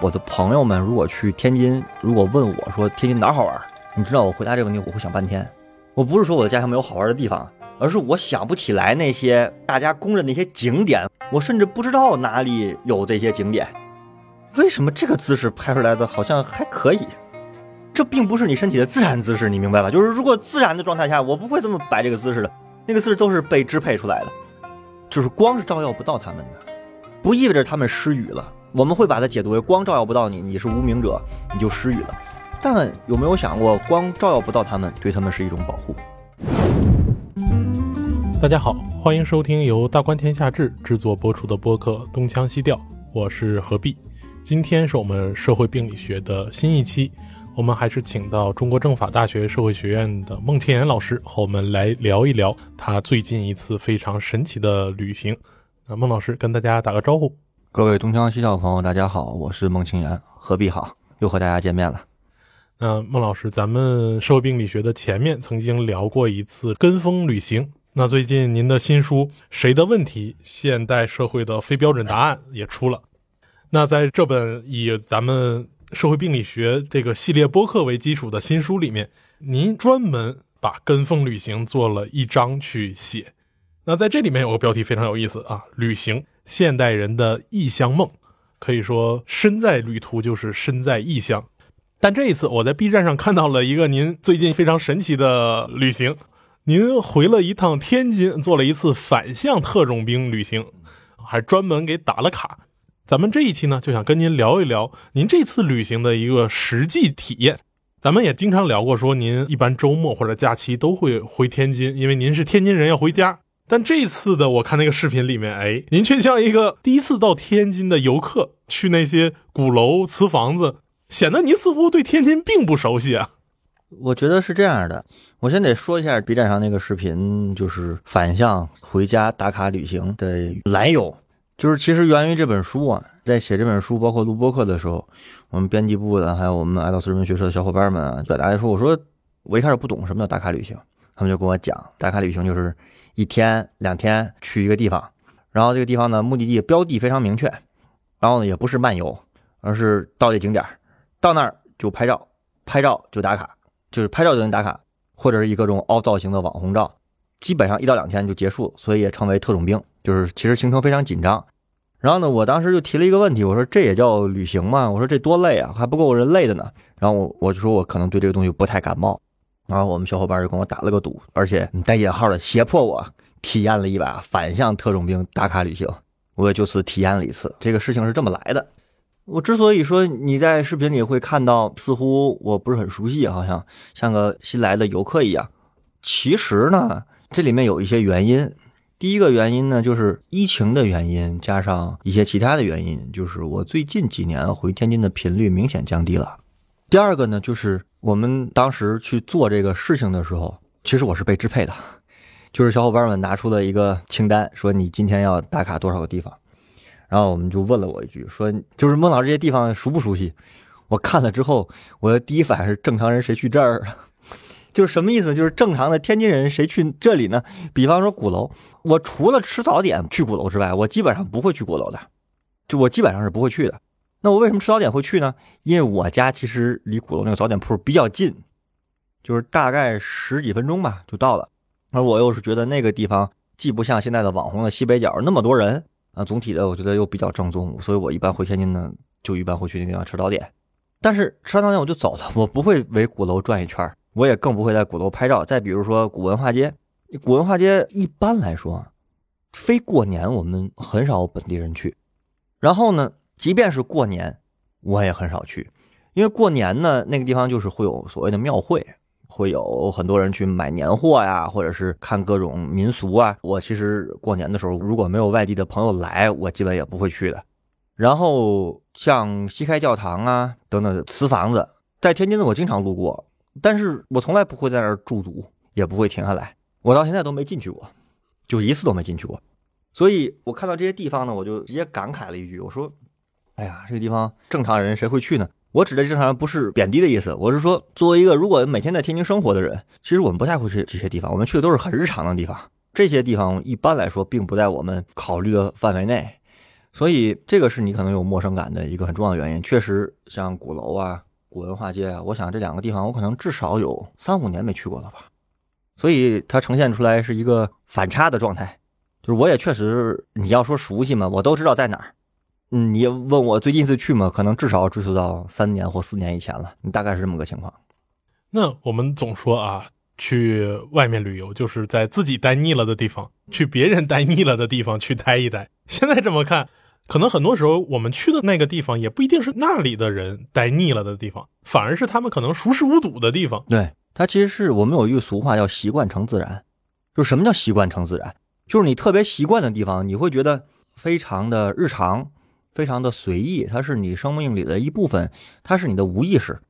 我的朋友们如果去天津，如果问我说天津哪儿好玩，你知道我回答这个问题我会想半天。我不是说我的家乡没有好玩的地方，而是我想不起来那些大家公认那些景点，我甚至不知道哪里有这些景点。为什么这个姿势拍出来的好像还可以？这并不是你身体的自然姿势，你明白吧？就是如果自然的状态下，我不会这么摆这个姿势的。那个姿势都是被支配出来的，就是光是照耀不到他们的，不意味着他们失语了。我们会把它解读为光照耀不到你，你是无名者，你就失语了。但有没有想过，光照耀不到他们，对他们是一种保护？大家好，欢迎收听由大观天下志制作播出的播客《东腔西调》，我是何必。今天是我们社会病理学的新一期。我们还是请到中国政法大学社会学院的孟庆岩老师和我们来聊一聊他最近一次非常神奇的旅行。那孟老师跟大家打个招呼。各位东腔西调的朋友，大家好，我是孟庆岩，何必好，又和大家见面了。那孟老师，咱们社会病理学的前面曾经聊过一次跟风旅行。那最近您的新书《谁的问题：现代社会的非标准答案》也出了。那在这本以咱们社会病理学这个系列播客为基础的新书里面，您专门把跟风旅行做了一章去写。那在这里面有个标题非常有意思啊，旅行现代人的异乡梦，可以说身在旅途就是身在异乡。但这一次我在 B 站上看到了一个您最近非常神奇的旅行，您回了一趟天津，做了一次反向特种兵旅行，还专门给打了卡。咱们这一期呢，就想跟您聊一聊您这次旅行的一个实际体验。咱们也经常聊过，说您一般周末或者假期都会回天津，因为您是天津人要回家。但这次的我看那个视频里面，哎，您却像一个第一次到天津的游客，去那些鼓楼、瓷房子，显得您似乎对天津并不熟悉啊。我觉得是这样的，我先得说一下 B 站上那个视频，就是反向回家打卡旅行的来由。就是其实源于这本书啊，在写这本书，包括录播课的时候，我们编辑部的还有我们爱到斯人文学社的小伙伴们啊，表达说，我说我一开始不懂什么叫打卡旅行，他们就跟我讲，打卡旅行就是一天两天去一个地方，然后这个地方呢目的地标的非常明确，然后呢也不是漫游，而是到这景点，到那儿就拍照，拍照就打卡，就是拍照就能打卡，或者是一各种凹造型的网红照，基本上一到两天就结束，所以也称为特种兵。就是其实行程非常紧张，然后呢，我当时就提了一个问题，我说这也叫旅行吗？我说这多累啊，还不够人累的呢。然后我我就说我可能对这个东西不太感冒，然后我们小伙伴就跟我打了个赌，而且你带引号的胁迫我体验了一把反向特种兵打卡旅行，我也就此体验了一次。这个事情是这么来的。我之所以说你在视频里会看到似乎我不是很熟悉，好像像个新来的游客一样，其实呢，这里面有一些原因。第一个原因呢，就是疫情的原因，加上一些其他的原因，就是我最近几年回天津的频率明显降低了。第二个呢，就是我们当时去做这个事情的时候，其实我是被支配的，就是小伙伴们拿出了一个清单，说你今天要打卡多少个地方，然后我们就问了我一句，说就是孟老师这些地方熟不熟悉？我看了之后，我的第一反应是正常人谁去这儿？就是什么意思？就是正常的天津人谁去这里呢？比方说鼓楼，我除了吃早点去鼓楼之外，我基本上不会去鼓楼的，就我基本上是不会去的。那我为什么吃早点会去呢？因为我家其实离鼓楼那个早点铺比较近，就是大概十几分钟吧就到了。而我又是觉得那个地方既不像现在的网红的西北角那么多人啊，总体的我觉得又比较正宗，所以我一般回天津呢，就一般会去那地方吃早点。但是吃完早点我就走了，我不会围鼓楼转一圈。我也更不会在鼓楼拍照。再比如说古文化街，古文化街一般来说，非过年我们很少本地人去。然后呢，即便是过年，我也很少去，因为过年呢，那个地方就是会有所谓的庙会，会有很多人去买年货呀，或者是看各种民俗啊。我其实过年的时候，如果没有外地的朋友来，我基本也不会去的。然后像西开教堂啊等等瓷房子，在天津的，我经常路过。但是我从来不会在那儿驻足，也不会停下来。我到现在都没进去过，就一次都没进去过。所以我看到这些地方呢，我就直接感慨了一句：“我说，哎呀，这个地方正常人谁会去呢？”我指的正常人不是贬低的意思，我是说，作为一个如果每天在天津生活的人，其实我们不太会去这些地方。我们去的都是很日常的地方，这些地方一般来说并不在我们考虑的范围内。所以这个是你可能有陌生感的一个很重要的原因。确实，像鼓楼啊、古文化街啊，我想这两个地方我可能至少有三五年没去过了吧。所以它呈现出来是一个反差的状态，就是我也确实，你要说熟悉嘛，我都知道在哪儿。嗯，你问我最近一次去嘛，可能至少追溯到三年或四年以前了，你大概是这么个情况。那我们总说啊，去外面旅游就是在自己待腻了的地方，去别人待腻了的地方去待一待。现在这么看，可能很多时候我们去的那个地方也不一定是那里的人待腻了的地方，反而是他们可能熟视无睹的地方。对，它其实是我们有一句俗话叫“习惯成自然”，就什么叫习惯成自然？就是你特别习惯的地方，你会觉得非常的日常。非常的随意，它是你生命里的一部分，它是你的无意识。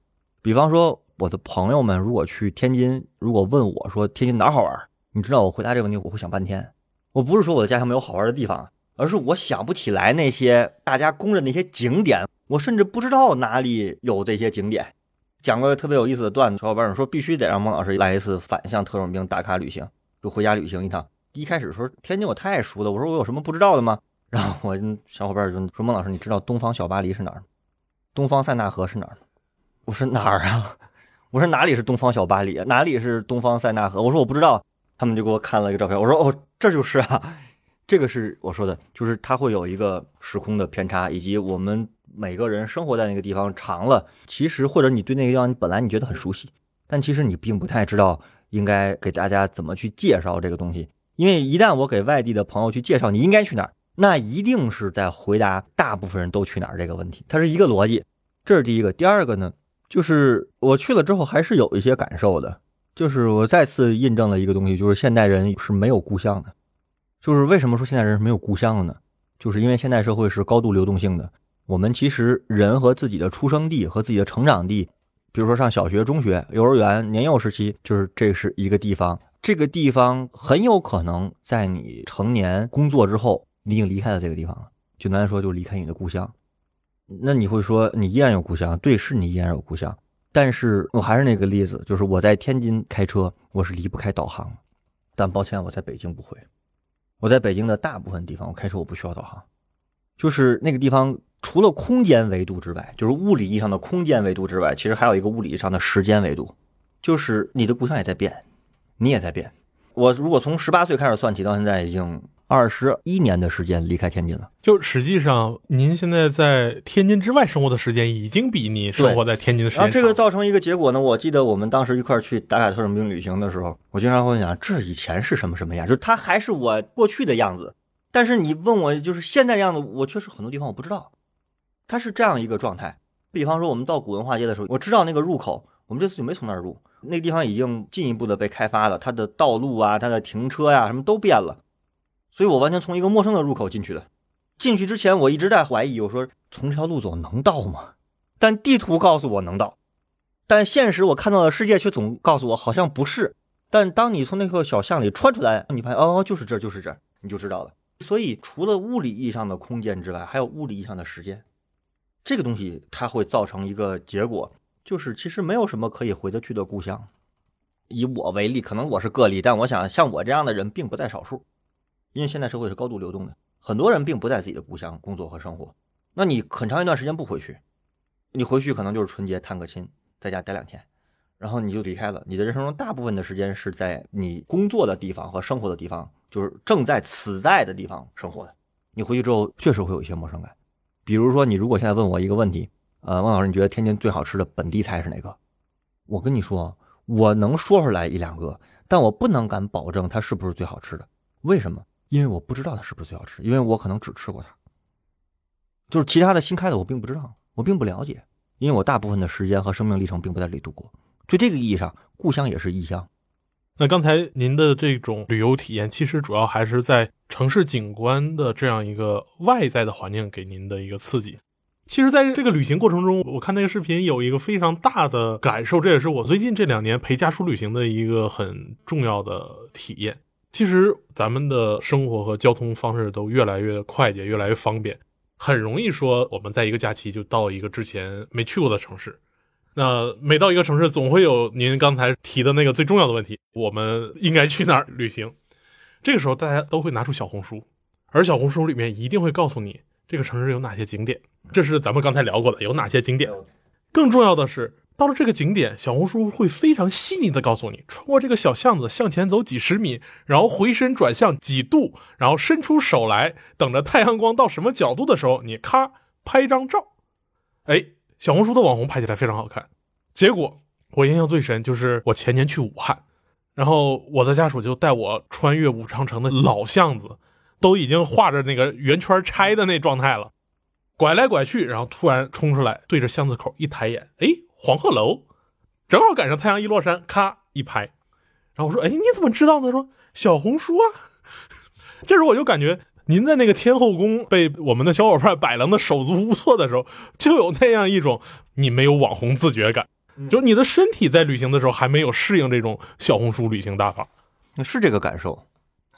比方说，我的朋友们如果去天津，如果问我说天津哪好玩，你知道我回答这个问题我会想半天。我不是说我的家乡没有好玩的地方，而是我想不起来那些大家公认那些景点，我甚至不知道哪里有这些景点。讲个特别有意思的段子，小伙伴说必须得让孟老师来一次反向特种兵打卡旅行，就回家旅行一趟。一开始说天津我太熟了，我说我有什么不知道的吗？然后我小伙伴就说：“孟老师，你知道东方小巴黎是哪儿？东方塞纳河是哪儿？”我说：“哪儿啊？”我说：“哪里是东方小巴黎？哪里是东方塞纳河？”我说：“我不知道。”他们就给我看了一个照片。我说：“哦，这就是啊，这个是我说的，就是它会有一个时空的偏差，以及我们每个人生活在那个地方长了，其实或者你对那个地方本来你觉得很熟悉，但其实你并不太知道应该给大家怎么去介绍这个东西，因为一旦我给外地的朋友去介绍你应该去哪儿。”那一定是在回答大部分人都去哪儿这个问题，它是一个逻辑，这是第一个。第二个呢，就是我去了之后还是有一些感受的，就是我再次印证了一个东西，就是现代人是没有故乡的。就是为什么说现代人是没有故乡的呢？就是因为现代社会是高度流动性的，我们其实人和自己的出生地和自己的成长地，比如说上小学、中学、幼儿园、年幼时期，就是这是一个地方，这个地方很有可能在你成年工作之后。你已经离开了这个地方了，简单说，就离开你的故乡。那你会说，你依然有故乡？对，是你依然有故乡。但是我还是那个例子，就是我在天津开车，我是离不开导航。但抱歉，我在北京不会。我在北京的大部分地方，我开车我不需要导航。就是那个地方，除了空间维度之外，就是物理意义上的空间维度之外，其实还有一个物理上的时间维度，就是你的故乡也在变，你也在变。我如果从十八岁开始算起，到现在已经。二十一年的时间离开天津了，就实际上您现在在天津之外生活的时间，已经比你生活在天津的时间长。这个造成一个结果呢？我记得我们当时一块去打卡特种兵旅行的时候，我经常会想，这以前是什么什么样？就是它还是我过去的样子，但是你问我就是现在样子，我确实很多地方我不知道。它是这样一个状态。比方说我们到古文化街的时候，我知道那个入口，我们这次就没从那儿入，那个地方已经进一步的被开发了，它的道路啊，它的停车呀，什么都变了。所以我完全从一个陌生的入口进去的，进去之前我一直在怀疑，我说从这条路走能到吗？但地图告诉我能到，但现实我看到的世界却总告诉我好像不是。但当你从那个小巷里穿出来，你发现哦，就是这就是这，你就知道了。所以除了物理意义上的空间之外，还有物理意义上的时间，这个东西它会造成一个结果，就是其实没有什么可以回得去的故乡。以我为例，可能我是个例，但我想像我这样的人并不在少数。因为现在社会是高度流动的，很多人并不在自己的故乡工作和生活。那你很长一段时间不回去，你回去可能就是春节探个亲，在家待两天，然后你就离开了。你的人生中大部分的时间是在你工作的地方和生活的地方，就是正在此在的地方生活的。你回去之后确实会有一些陌生感。比如说，你如果现在问我一个问题，呃，汪老师，你觉得天津最好吃的本地菜是哪个？我跟你说，我能说出来一两个，但我不能敢保证它是不是最好吃的。为什么？因为我不知道它是不是最好吃，因为我可能只吃过它，就是其他的新开的我并不知道，我并不了解，因为我大部分的时间和生命历程并不在这里度过。对这个意义上，故乡也是异乡。那刚才您的这种旅游体验，其实主要还是在城市景观的这样一个外在的环境给您的一个刺激。其实，在这个旅行过程中，我看那个视频有一个非常大的感受，这也是我最近这两年陪家属旅行的一个很重要的体验。其实咱们的生活和交通方式都越来越快捷，越来越方便，很容易说我们在一个假期就到一个之前没去过的城市。那每到一个城市，总会有您刚才提的那个最重要的问题：我们应该去哪儿旅行？这个时候大家都会拿出小红书，而小红书里面一定会告诉你这个城市有哪些景点？这是咱们刚才聊过的，有哪些景点？更重要的是，到了这个景点，小红书会非常细腻的告诉你，穿过这个小巷子向前走几十米，然后回身转向几度，然后伸出手来，等着太阳光到什么角度的时候，你咔拍张照。哎，小红书的网红拍起来非常好看。结果我印象最深就是我前年去武汉，然后我的家属就带我穿越武昌城的老巷子，都已经画着那个圆圈拆的那状态了。拐来拐去，然后突然冲出来，对着巷子口一抬眼，哎，黄鹤楼，正好赶上太阳一落山，咔一拍。然后我说，哎，你怎么知道呢？说小红书啊。这时候我就感觉，您在那个天后宫被我们的小伙伴摆弄的手足无措的时候，就有那样一种你没有网红自觉感，就是你的身体在旅行的时候还没有适应这种小红书旅行大法。是这个感受。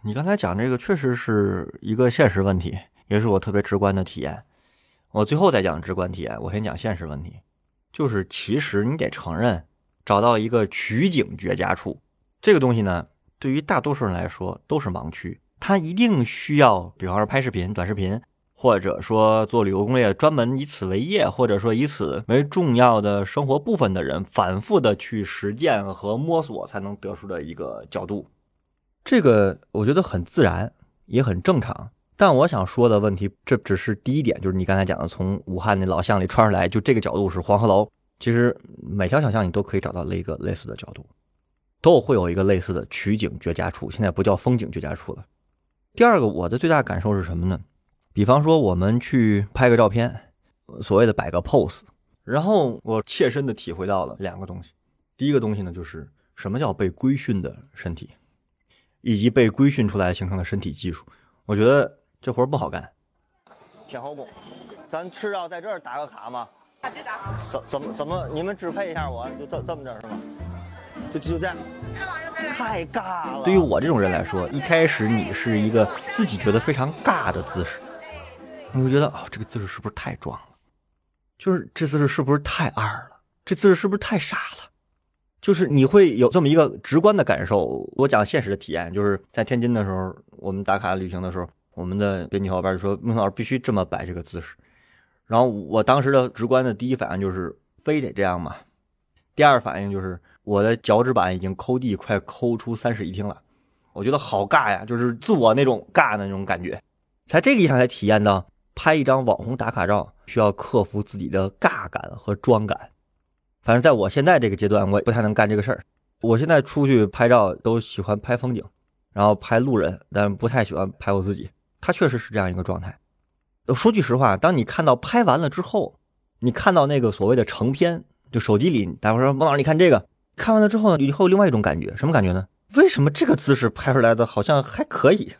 你刚才讲这个确实是一个现实问题，也是我特别直观的体验。我最后再讲直观体验，我先讲现实问题，就是其实你得承认，找到一个取景绝佳处，这个东西呢，对于大多数人来说都是盲区。它一定需要，比方说拍视频、短视频，或者说做旅游攻略，专门以此为业，或者说以此为重要的生活部分的人，反复的去实践和摸索，才能得出的一个角度。这个我觉得很自然，也很正常。但我想说的问题，这只是第一点，就是你刚才讲的，从武汉那老巷里穿出来，就这个角度是黄鹤楼。其实每条小巷你都可以找到一个类似的角度，都会有一个类似的取景绝佳处。现在不叫风景绝佳处了。第二个，我的最大感受是什么呢？比方说我们去拍个照片，所谓的摆个 pose，然后我切身的体会到了两个东西。第一个东西呢，就是什么叫被规训的身体，以及被规训出来形成的身体技术。我觉得。这活不好干，天后宫，咱吃要在这儿打个卡吗？怎怎么怎么？你们支配一下我，就这这么着是吗？就就这样，太尬了。对于我这种人来说，一开始你是一个自己觉得非常尬的姿势，你会觉得哦，这个姿势是不是太装了？就是这姿势是不是太二了？这姿势是不是太傻了？就是你会有这么一个直观的感受。我讲现实的体验，就是在天津的时候，我们打卡旅行的时候。我们的编辑小伙伴就说：“孟老师必须这么摆这个姿势。”然后我当时的直观的第一反应就是：“非得这样吗？”第二反应就是我的脚趾板已经抠地，快抠出三室一厅了。我觉得好尬呀，就是自我那种尬的那种感觉。在这个意义上才体验到，拍一张网红打卡照需要克服自己的尬感和装感。反正在我现在这个阶段，我也不太能干这个事儿。我现在出去拍照都喜欢拍风景，然后拍路人，但不太喜欢拍我自己。他确实是这样一个状态。说句实话，当你看到拍完了之后，你看到那个所谓的成片，就手机里，大伙说孟老师，你看这个，看完了之后以后另外一种感觉，什么感觉呢？为什么这个姿势拍出来的好像还可以？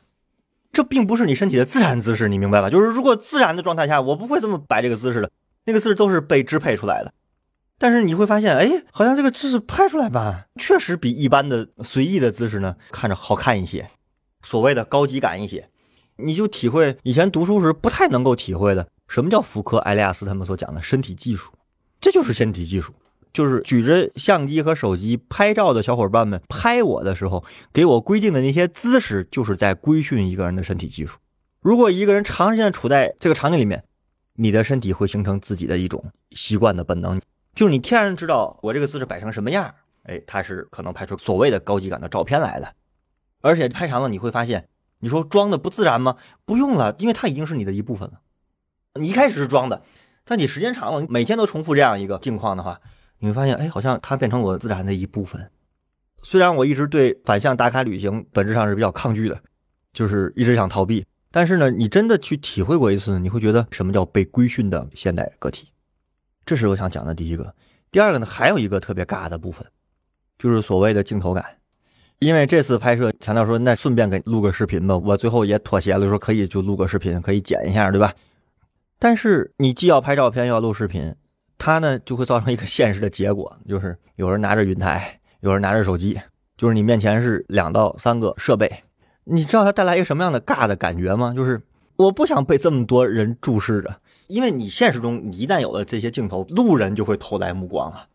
这并不是你身体的自然姿势，你明白吧？就是如果自然的状态下，我不会这么摆这个姿势的，那个姿势都是被支配出来的。但是你会发现，哎，好像这个姿势拍出来吧，确实比一般的随意的姿势呢，看着好看一些，所谓的高级感一些。你就体会以前读书时不太能够体会的，什么叫福柯、埃利亚斯他们所讲的身体技术，这就是身体技术，就是举着相机和手机拍照的小伙伴们拍我的时候，给我规定的那些姿势，就是在规训一个人的身体技术。如果一个人长时间处在这个场景里面，你的身体会形成自己的一种习惯的本能，就是你天然知道我这个姿势摆成什么样，哎，他是可能拍出所谓的高级感的照片来的，而且拍长了你会发现。你说装的不自然吗？不用了，因为它已经是你的一部分了。你一开始是装的，但你时间长了，每天都重复这样一个境况的话，你会发现，哎，好像它变成我自然的一部分。虽然我一直对反向打卡旅行本质上是比较抗拒的，就是一直想逃避。但是呢，你真的去体会过一次，你会觉得什么叫被规训的现代个体。这是我想讲的第一个。第二个呢，还有一个特别尬的部分，就是所谓的镜头感。因为这次拍摄强调说，那顺便给录个视频吧。我最后也妥协了，说可以就录个视频，可以剪一下，对吧？但是你既要拍照片又要录视频，它呢就会造成一个现实的结果，就是有人拿着云台，有人拿着手机，就是你面前是两到三个设备。你知道它带来一个什么样的尬的感觉吗？就是我不想被这么多人注视着，因为你现实中你一旦有了这些镜头，路人就会投来目光了。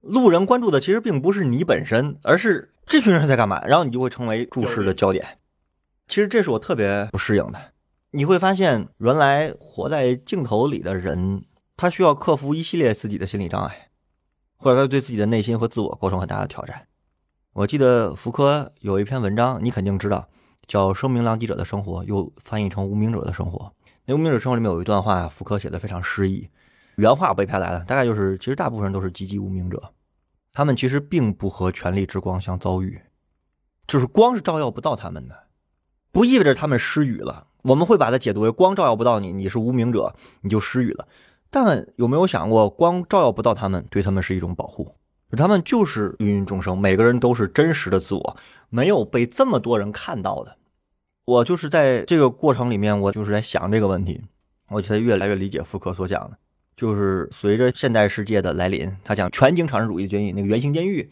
路人关注的其实并不是你本身，而是。这群人在干嘛？然后你就会成为注视的焦点。其实这是我特别不适应的。你会发现，原来活在镜头里的人，他需要克服一系列自己的心理障碍，或者他对自己的内心和自我构成很大的挑战。我记得福柯有一篇文章，你肯定知道，叫《声名狼藉者的生活》，又翻译成《无名者的生活》。那《无名者生活》里面有一段话，福柯写的非常诗意，原话我背下来了，大概就是：其实大部分人都是籍籍无名者，他们其实并不和权力之光相遭遇，就是光是照耀不到他们的，不意味着他们失语了。我们会把它解读为光照耀不到你，你是无名者，你就失语了。但有没有想过，光照耀不到他们，对他们是一种保护？他们就是芸芸众生，每个人都是真实的自我，没有被这么多人看到的。我就是在这个过程里面，我就是在想这个问题。我觉得越来越理解福柯所讲的，就是随着现代世界的来临，他讲全景场式主义的决议，那个圆形监狱，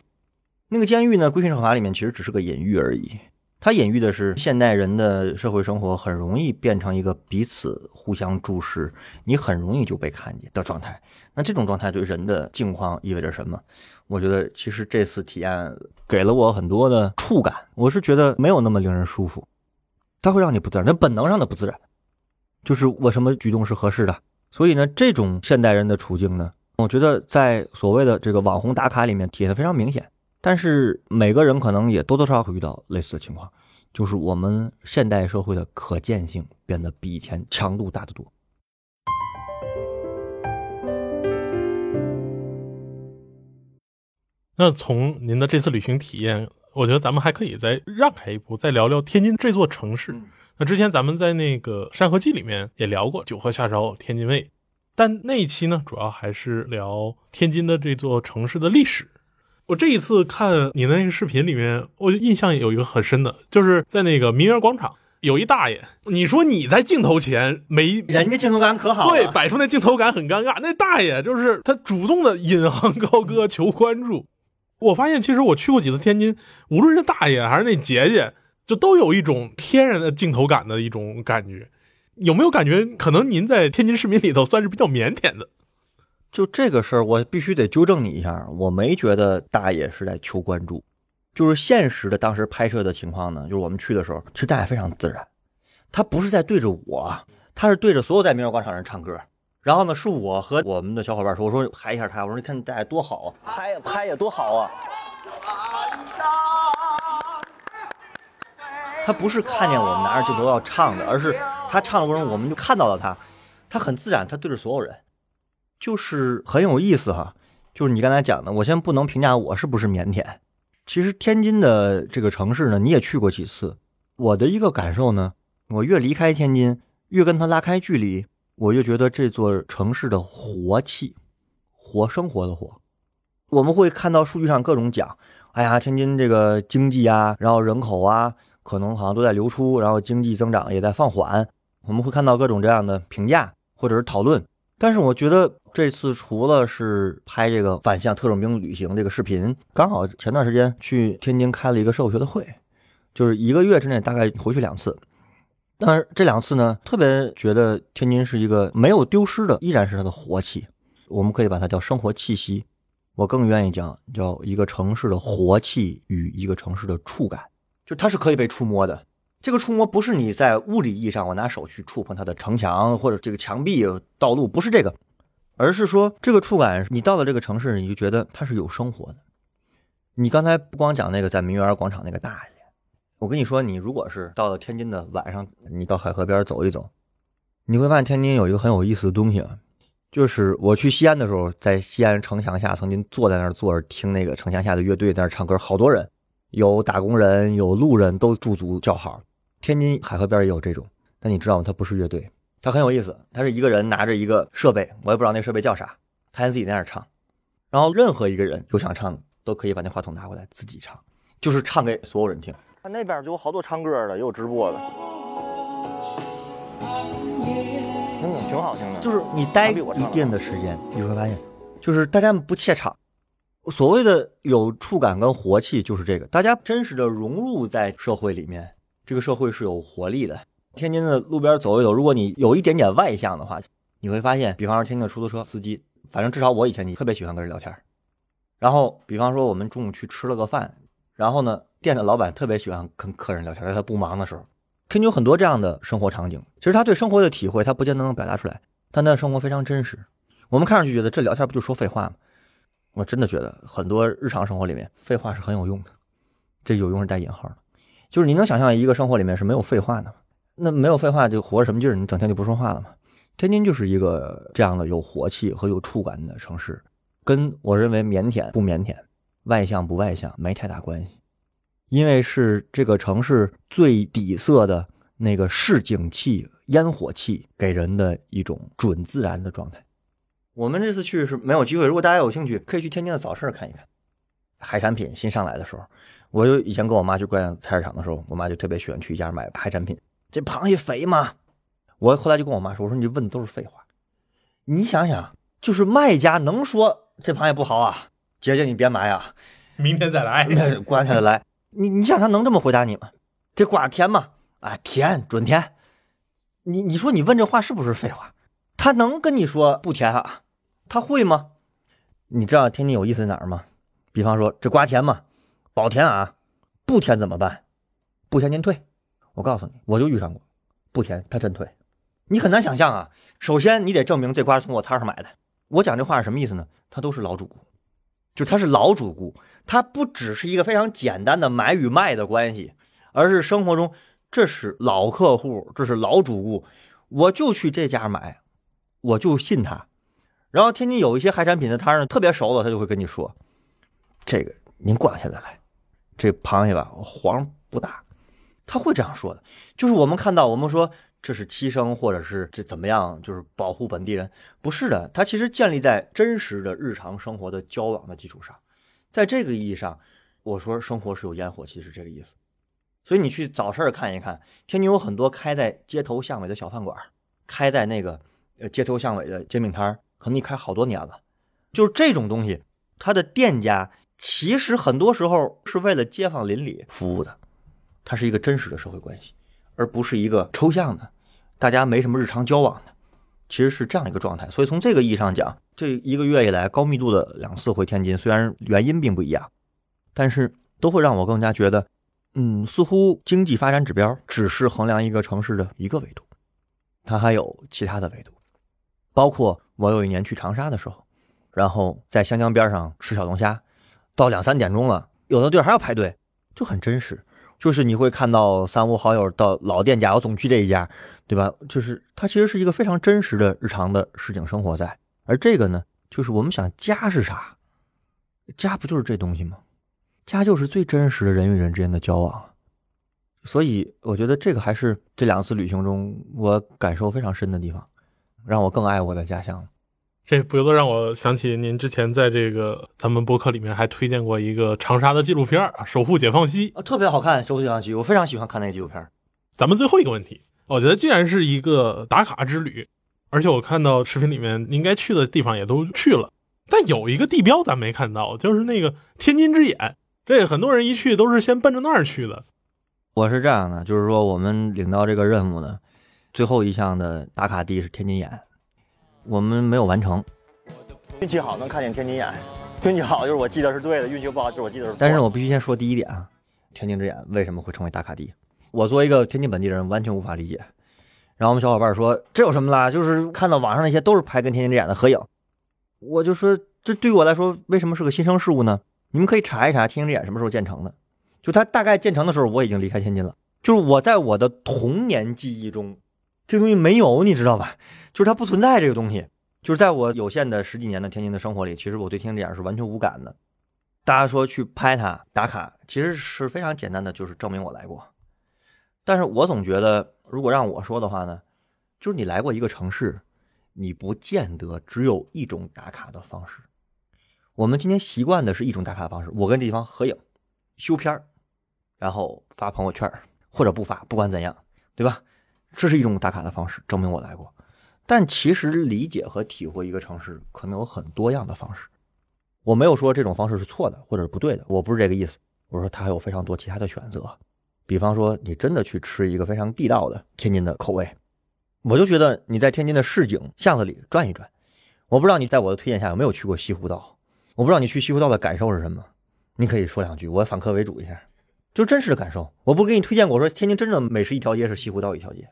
那个监狱呢，规训惩罚里面其实只是个隐喻而已。它隐喻的是现代人的社会生活很容易变成一个彼此互相注视，你很容易就被看见的状态。那这种状态对人的境况意味着什么？我觉得其实这次体验给了我很多的触感，我是觉得没有那么令人舒服，它会让你不自然，那本能上的不自然，就是我什么举动是合适的。所以呢，这种现代人的处境呢，我觉得在所谓的这个网红打卡里面体现的非常明显。但是每个人可能也多多少少会遇到类似的情况，就是我们现代社会的可见性变得比以前强度大得多。那从您的这次旅行体验，我觉得咱们还可以再让开一步，再聊聊天津这座城市。那之前咱们在那个《山河记》里面也聊过九河下梢天津卫，但那一期呢，主要还是聊天津的这座城市的历史。我这一次看你那个视频里面，我印象有一个很深的，就是在那个民园广场有一大爷，你说你在镜头前没人家镜头感可好，对，摆出那镜头感很尴尬。那大爷就是他主动的引吭高歌求关注。我发现其实我去过几次天津，无论是大爷还是那姐姐，就都有一种天然的镜头感的一种感觉。有没有感觉可能您在天津市民里头算是比较腼腆的？就这个事儿，我必须得纠正你一下，我没觉得大爷是在求关注，就是现实的当时拍摄的情况呢，就是我们去的时候，其实大爷非常自然，他不是在对着我，他是对着所有在民乐广场人唱歌，然后呢，是我和我们的小伙伴说，我说拍一下他，我说你看大爷多好啊，拍呀拍呀多好啊，他不是看见我们拿着镜头要唱的，而是他唱的过程中我们就看到了他，他很自然，他对着所有人。就是很有意思哈，就是你刚才讲的，我先不能评价我是不是腼腆。其实天津的这个城市呢，你也去过几次。我的一个感受呢，我越离开天津，越跟他拉开距离，我越觉得这座城市的活气，活生活的活。我们会看到数据上各种讲，哎呀，天津这个经济啊，然后人口啊，可能好像都在流出，然后经济增长也在放缓。我们会看到各种这样的评价或者是讨论。但是我觉得这次除了是拍这个反向特种兵旅行这个视频，刚好前段时间去天津开了一个社会学的会，就是一个月之内大概回去两次。但是这两次呢，特别觉得天津是一个没有丢失的，依然是它的活气。我们可以把它叫生活气息。我更愿意讲叫一个城市的活气与一个城市的触感，就它是可以被触摸的。这个触摸不是你在物理意义上，我拿手去触碰它的城墙或者这个墙壁、道路，不是这个，而是说这个触感，你到了这个城市，你就觉得它是有生活的。你刚才不光讲那个在民园广场那个大爷，我跟你说，你如果是到了天津的晚上，你到海河边走一走，你会发现天津有一个很有意思的东西，就是我去西安的时候，在西安城墙下曾经坐在那儿坐着听那个城墙下的乐队在那唱歌，好多人。有打工人，有路人，都驻足叫好。天津海河边也有这种，但你知道吗？他不是乐队，他很有意思。他是一个人拿着一个设备，我也不知道那设备叫啥，他先自己在那唱。然后任何一个人有想唱的，都可以把那话筒拿过来自己唱，就是唱给所有人听。他那边就有好多唱歌的，也有直播的，嗯，挺好听的。就是你待一定的时间，你会发现，就是大家不怯场。所谓的有触感跟活气，就是这个，大家真实的融入在社会里面，这个社会是有活力的。天津的路边走一走，如果你有一点点外向的话，你会发现，比方说天津的出租车司机，反正至少我以前你特别喜欢跟人聊天。然后，比方说我们中午去吃了个饭，然后呢，店的老板特别喜欢跟客人聊天，在他不忙的时候，天津有很多这样的生活场景，其实他对生活的体会，他不见得能表达出来，但他的生活非常真实。我们看上去觉得这聊天不就说废话吗？我真的觉得很多日常生活里面废话是很有用的，这有用是带引号的，就是你能想象一个生活里面是没有废话的吗？那没有废话就活什么劲儿？你整天就不说话了吗？天津就是一个这样的有活气和有触感的城市，跟我认为腼腆不腼腆、外向不外向没太大关系，因为是这个城市最底色的那个市井气、烟火气给人的一种准自然的状态。我们这次去是没有机会，如果大家有兴趣，可以去天津的早市看一看。海产品新上来的时候，我就以前跟我妈去逛菜市场的时候，我妈就特别喜欢去一家买海产品。这螃蟹肥吗？我后来就跟我妈说：“我说你问的都是废话。你想想，就是卖家能说这螃蟹不好啊？姐姐你别买啊，明天再来。那过两天再来。你你想他能这么回答你吗？这瓜甜吗？啊，甜，准甜。你你说你问这话是不是废话？他能跟你说不甜啊？他会吗？你知道天津有意思在哪儿吗？比方说这瓜甜吗？保甜啊，不甜怎么办？不甜您退。我告诉你，我就遇上过，不甜他真退。你很难想象啊。首先你得证明这瓜是从我摊上买的。我讲这话是什么意思呢？他都是老主顾，就他是老主顾，他不只是一个非常简单的买与卖的关系，而是生活中这是老客户，这是老主顾，我就去这家买，我就信他。然后天津有一些海产品的摊呢特别熟的，他就会跟你说：“这个您过两天再来，这螃蟹吧黄不大。”他会这样说的。就是我们看到，我们说这是牺牲，或者是这怎么样，就是保护本地人，不是的。他其实建立在真实的日常生活的交往的基础上。在这个意义上，我说生活是有烟火气，是这个意思。所以你去早市看一看，天津有很多开在街头巷尾的小饭馆，开在那个呃街头巷尾的煎饼摊儿。可能你开好多年了，就是这种东西，它的店家其实很多时候是为了街坊邻里服务的，它是一个真实的社会关系，而不是一个抽象的，大家没什么日常交往的，其实是这样一个状态。所以从这个意义上讲，这一个月以来高密度的两次回天津，虽然原因并不一样，但是都会让我更加觉得，嗯，似乎经济发展指标只是衡量一个城市的一个维度，它还有其他的维度。包括我有一年去长沙的时候，然后在湘江边上吃小龙虾，到两三点钟了，有的地儿还要排队，就很真实。就是你会看到三五好友到老店家，我总去这一家，对吧？就是它其实是一个非常真实的日常的市井生活在。而这个呢，就是我们想家是啥？家不就是这东西吗？家就是最真实的人与人之间的交往。所以我觉得这个还是这两次旅行中我感受非常深的地方。让我更爱我的家乡，这不由得让我想起您之前在这个咱们博客里面还推荐过一个长沙的纪录片啊，《守护解放西》啊，特别好看，《守护解放西》，我非常喜欢看那个纪录片。咱们最后一个问题，我觉得既然是一个打卡之旅，而且我看到视频里面应该去的地方也都去了，但有一个地标咱没看到，就是那个天津之眼，这很多人一去都是先奔着那儿去的。我是这样的，就是说我们领到这个任务呢。最后一项的打卡地是天津眼，我们没有完成。运气好能看见天津眼，运气好就是我记得是对的，运气不好就是我记得是。但是我必须先说第一点啊，天津之眼为什么会成为打卡地？我作为一个天津本地人，完全无法理解。然后我们小伙伴说这有什么啦？就是看到网上那些都是拍跟天津之眼的合影，我就说这对于我来说为什么是个新生事物呢？你们可以查一查天津之眼什么时候建成的，就它大概建成的时候我已经离开天津了，就是我在我的童年记忆中。这东西没有，你知道吧？就是它不存在这个东西。就是在我有限的十几年的天津的生活里，其实我对天津这样是完全无感的。大家说去拍它打卡，其实是非常简单的，就是证明我来过。但是我总觉得，如果让我说的话呢，就是你来过一个城市，你不见得只有一种打卡的方式。我们今天习惯的是一种打卡方式，我跟这地方合影、修片然后发朋友圈或者不发，不管怎样，对吧？这是一种打卡的方式，证明我来过。但其实理解和体会一个城市，可能有很多样的方式。我没有说这种方式是错的或者是不对的，我不是这个意思。我说它还有非常多其他的选择，比方说你真的去吃一个非常地道的天津的口味，我就觉得你在天津的市井巷子里转一转。我不知道你在我的推荐下有没有去过西湖道，我不知道你去西湖道的感受是什么，你可以说两句，我反客为主一下。就真实的感受。我不给你推荐过，我说天津真正美食一条街是西湖道一条街。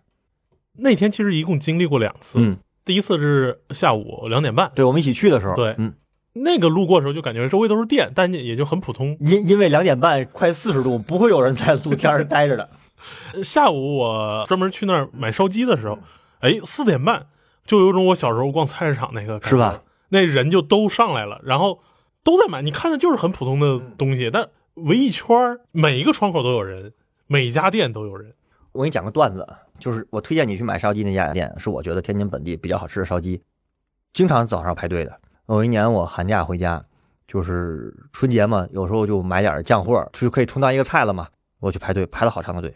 那天其实一共经历过两次，嗯，第一次是下午两点半，对，我们一起去的时候，对。嗯，那个路过的时候就感觉周围都是店，但也就很普通。因因为两点半快四十度，不会有人在露天儿待着的。下午我专门去那儿买烧鸡的时候，哎，四点半就有种我小时候逛菜市场那个是吧？那人就都上来了，然后都在买，你看的就是很普通的东西，但围一圈儿每一个窗口都有人，每家店都有人。我给你讲个段子，就是我推荐你去买烧鸡那家店，是我觉得天津本地比较好吃的烧鸡，经常早上排队的。有一年我寒假回家，就是春节嘛，有时候就买点酱货，就可以充当一个菜了嘛。我去排队，排了好长的队，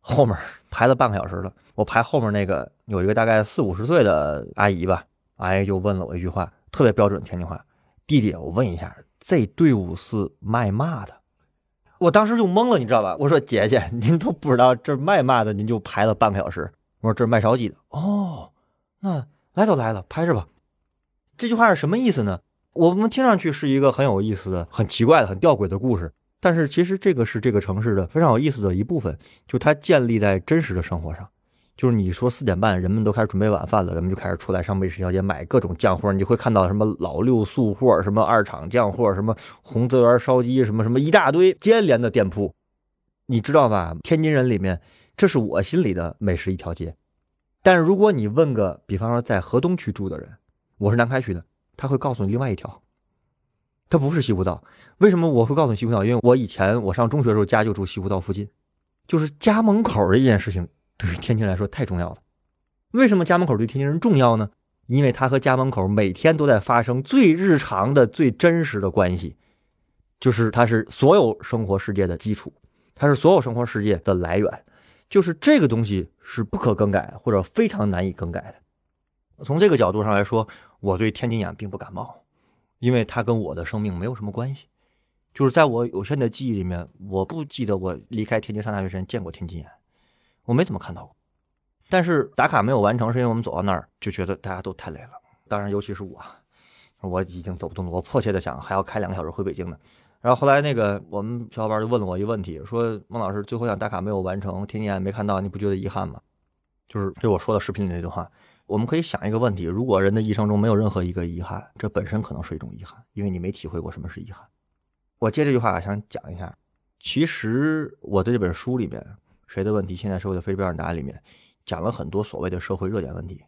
后面排了半个小时了。我排后面那个有一个大概四五十岁的阿姨吧，阿姨就问了我一句话，特别标准天津话：“弟弟，我问一下，这队伍是卖嘛的？”我当时就懵了，你知道吧？我说姐姐，您都不知道这卖嘛的，您就排了半个小时。我说这儿卖烧鸡的。哦，那来都来了，拍着吧。这句话是什么意思呢？我们听上去是一个很有意思的、很奇怪的、很吊诡的故事，但是其实这个是这个城市的非常有意思的一部分，就它建立在真实的生活上。就是你说四点半，人们都开始准备晚饭了，人们就开始出来上美食一条街买各种酱货，你就会看到什么老六素货、什么二厂酱货、什么红泽园烧鸡、什么什么一大堆接连的店铺，你知道吧？天津人里面，这是我心里的美食一条街。但是如果你问个，比方说在河东区住的人，我是南开区的，他会告诉你另外一条，他不是西湖道。为什么我会告诉你西湖道？因为我以前我上中学的时候家就住西湖道附近，就是家门口这件事情。对于天津来说太重要了。为什么家门口对天津人重要呢？因为它和家门口每天都在发生最日常的、最真实的关系，就是它是所有生活世界的基础，它是所有生活世界的来源，就是这个东西是不可更改或者非常难以更改的。从这个角度上来说，我对天津眼并不感冒，因为它跟我的生命没有什么关系。就是在我有限的记忆里面，我不记得我离开天津上大学之前见过天津眼。我没怎么看到过，但是打卡没有完成，是因为我们走到那儿就觉得大家都太累了。当然，尤其是我，我已经走不动了。我迫切的想还要开两个小时回北京呢。然后后来那个我们小伙伴就问了我一个问题，说孟老师最后想打卡没有完成，天津眼没看到，你不觉得遗憾吗？就是对我说的视频里那句话。我们可以想一个问题：如果人的一生中没有任何一个遗憾，这本身可能是一种遗憾，因为你没体会过什么是遗憾。我借这句话想讲一下，其实我在这本书里面。谁的问题？现在社会的非标准答案里面讲了很多所谓的社会热点问题，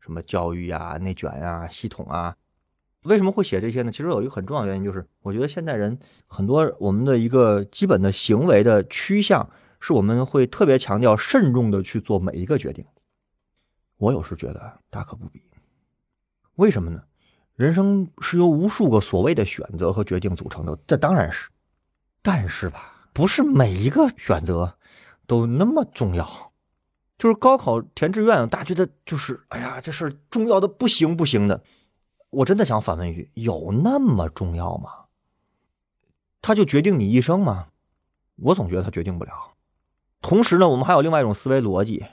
什么教育啊、内卷啊、系统啊。为什么会写这些呢？其实有一个很重要的原因，就是我觉得现代人很多我们的一个基本的行为的趋向，是我们会特别强调慎重的去做每一个决定。我有时觉得大可不必。为什么呢？人生是由无数个所谓的选择和决定组成的，这当然是。但是吧，不是每一个选择。都那么重要，就是高考填志愿，大家觉得就是哎呀，这事重要的不行不行的。我真的想反问一句：有那么重要吗？他就决定你一生吗？我总觉得他决定不了。同时呢，我们还有另外一种思维逻辑：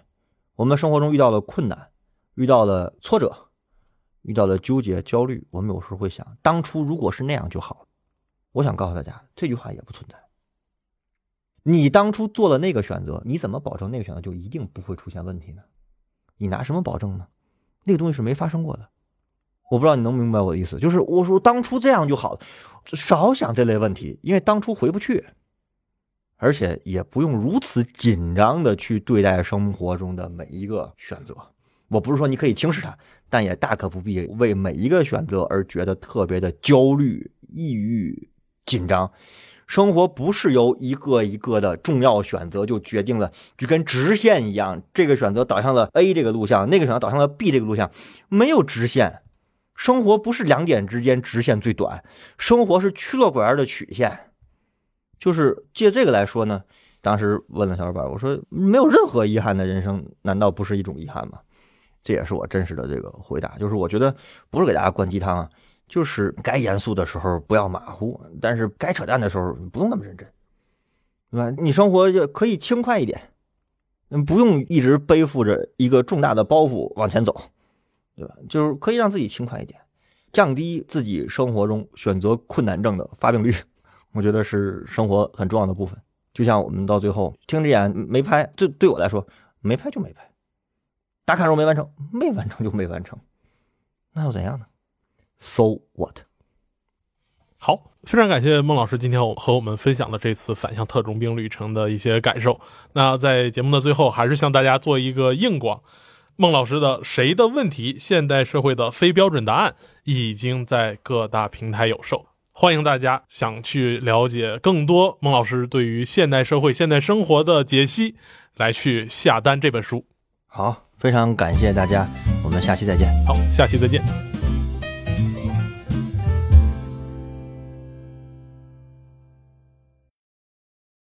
我们生活中遇到了困难，遇到了挫折，遇到了纠结、焦虑，我们有时候会想，当初如果是那样就好了。我想告诉大家，这句话也不存在。你当初做了那个选择，你怎么保证那个选择就一定不会出现问题呢？你拿什么保证呢？那个东西是没发生过的。我不知道你能明白我的意思，就是我说当初这样就好了，少想这类问题，因为当初回不去，而且也不用如此紧张的去对待生活中的每一个选择。我不是说你可以轻视它，但也大可不必为每一个选择而觉得特别的焦虑、抑郁、紧张。生活不是由一个一个的重要选择就决定了，就跟直线一样，这个选择导向了 A 这个录像，那个选择导向了 B 这个录像，没有直线。生活不是两点之间直线最短，生活是曲落拐弯的曲线。就是借这个来说呢，当时问了小伙伴，我说没有任何遗憾的人生，难道不是一种遗憾吗？这也是我真实的这个回答，就是我觉得不是给大家灌鸡汤啊。就是该严肃的时候不要马虎，但是该扯淡的时候不用那么认真，对吧？你生活就可以轻快一点，嗯，不用一直背负着一个重大的包袱往前走，对吧？就是可以让自己轻快一点，降低自己生活中选择困难症的发病率，我觉得是生活很重要的部分。就像我们到最后听着眼没拍，这对我来说没拍就没拍，打卡任务没完成，没完成就没完成，那又怎样呢？So what？好，非常感谢孟老师今天和我们分享了这次反向特种兵旅程的一些感受。那在节目的最后，还是向大家做一个硬广：孟老师的《谁的问题：现代社会的非标准答案》已经在各大平台有售，欢迎大家想去了解更多孟老师对于现代社会、现代生活的解析，来去下单这本书。好，非常感谢大家，我们下期再见。好，下期再见。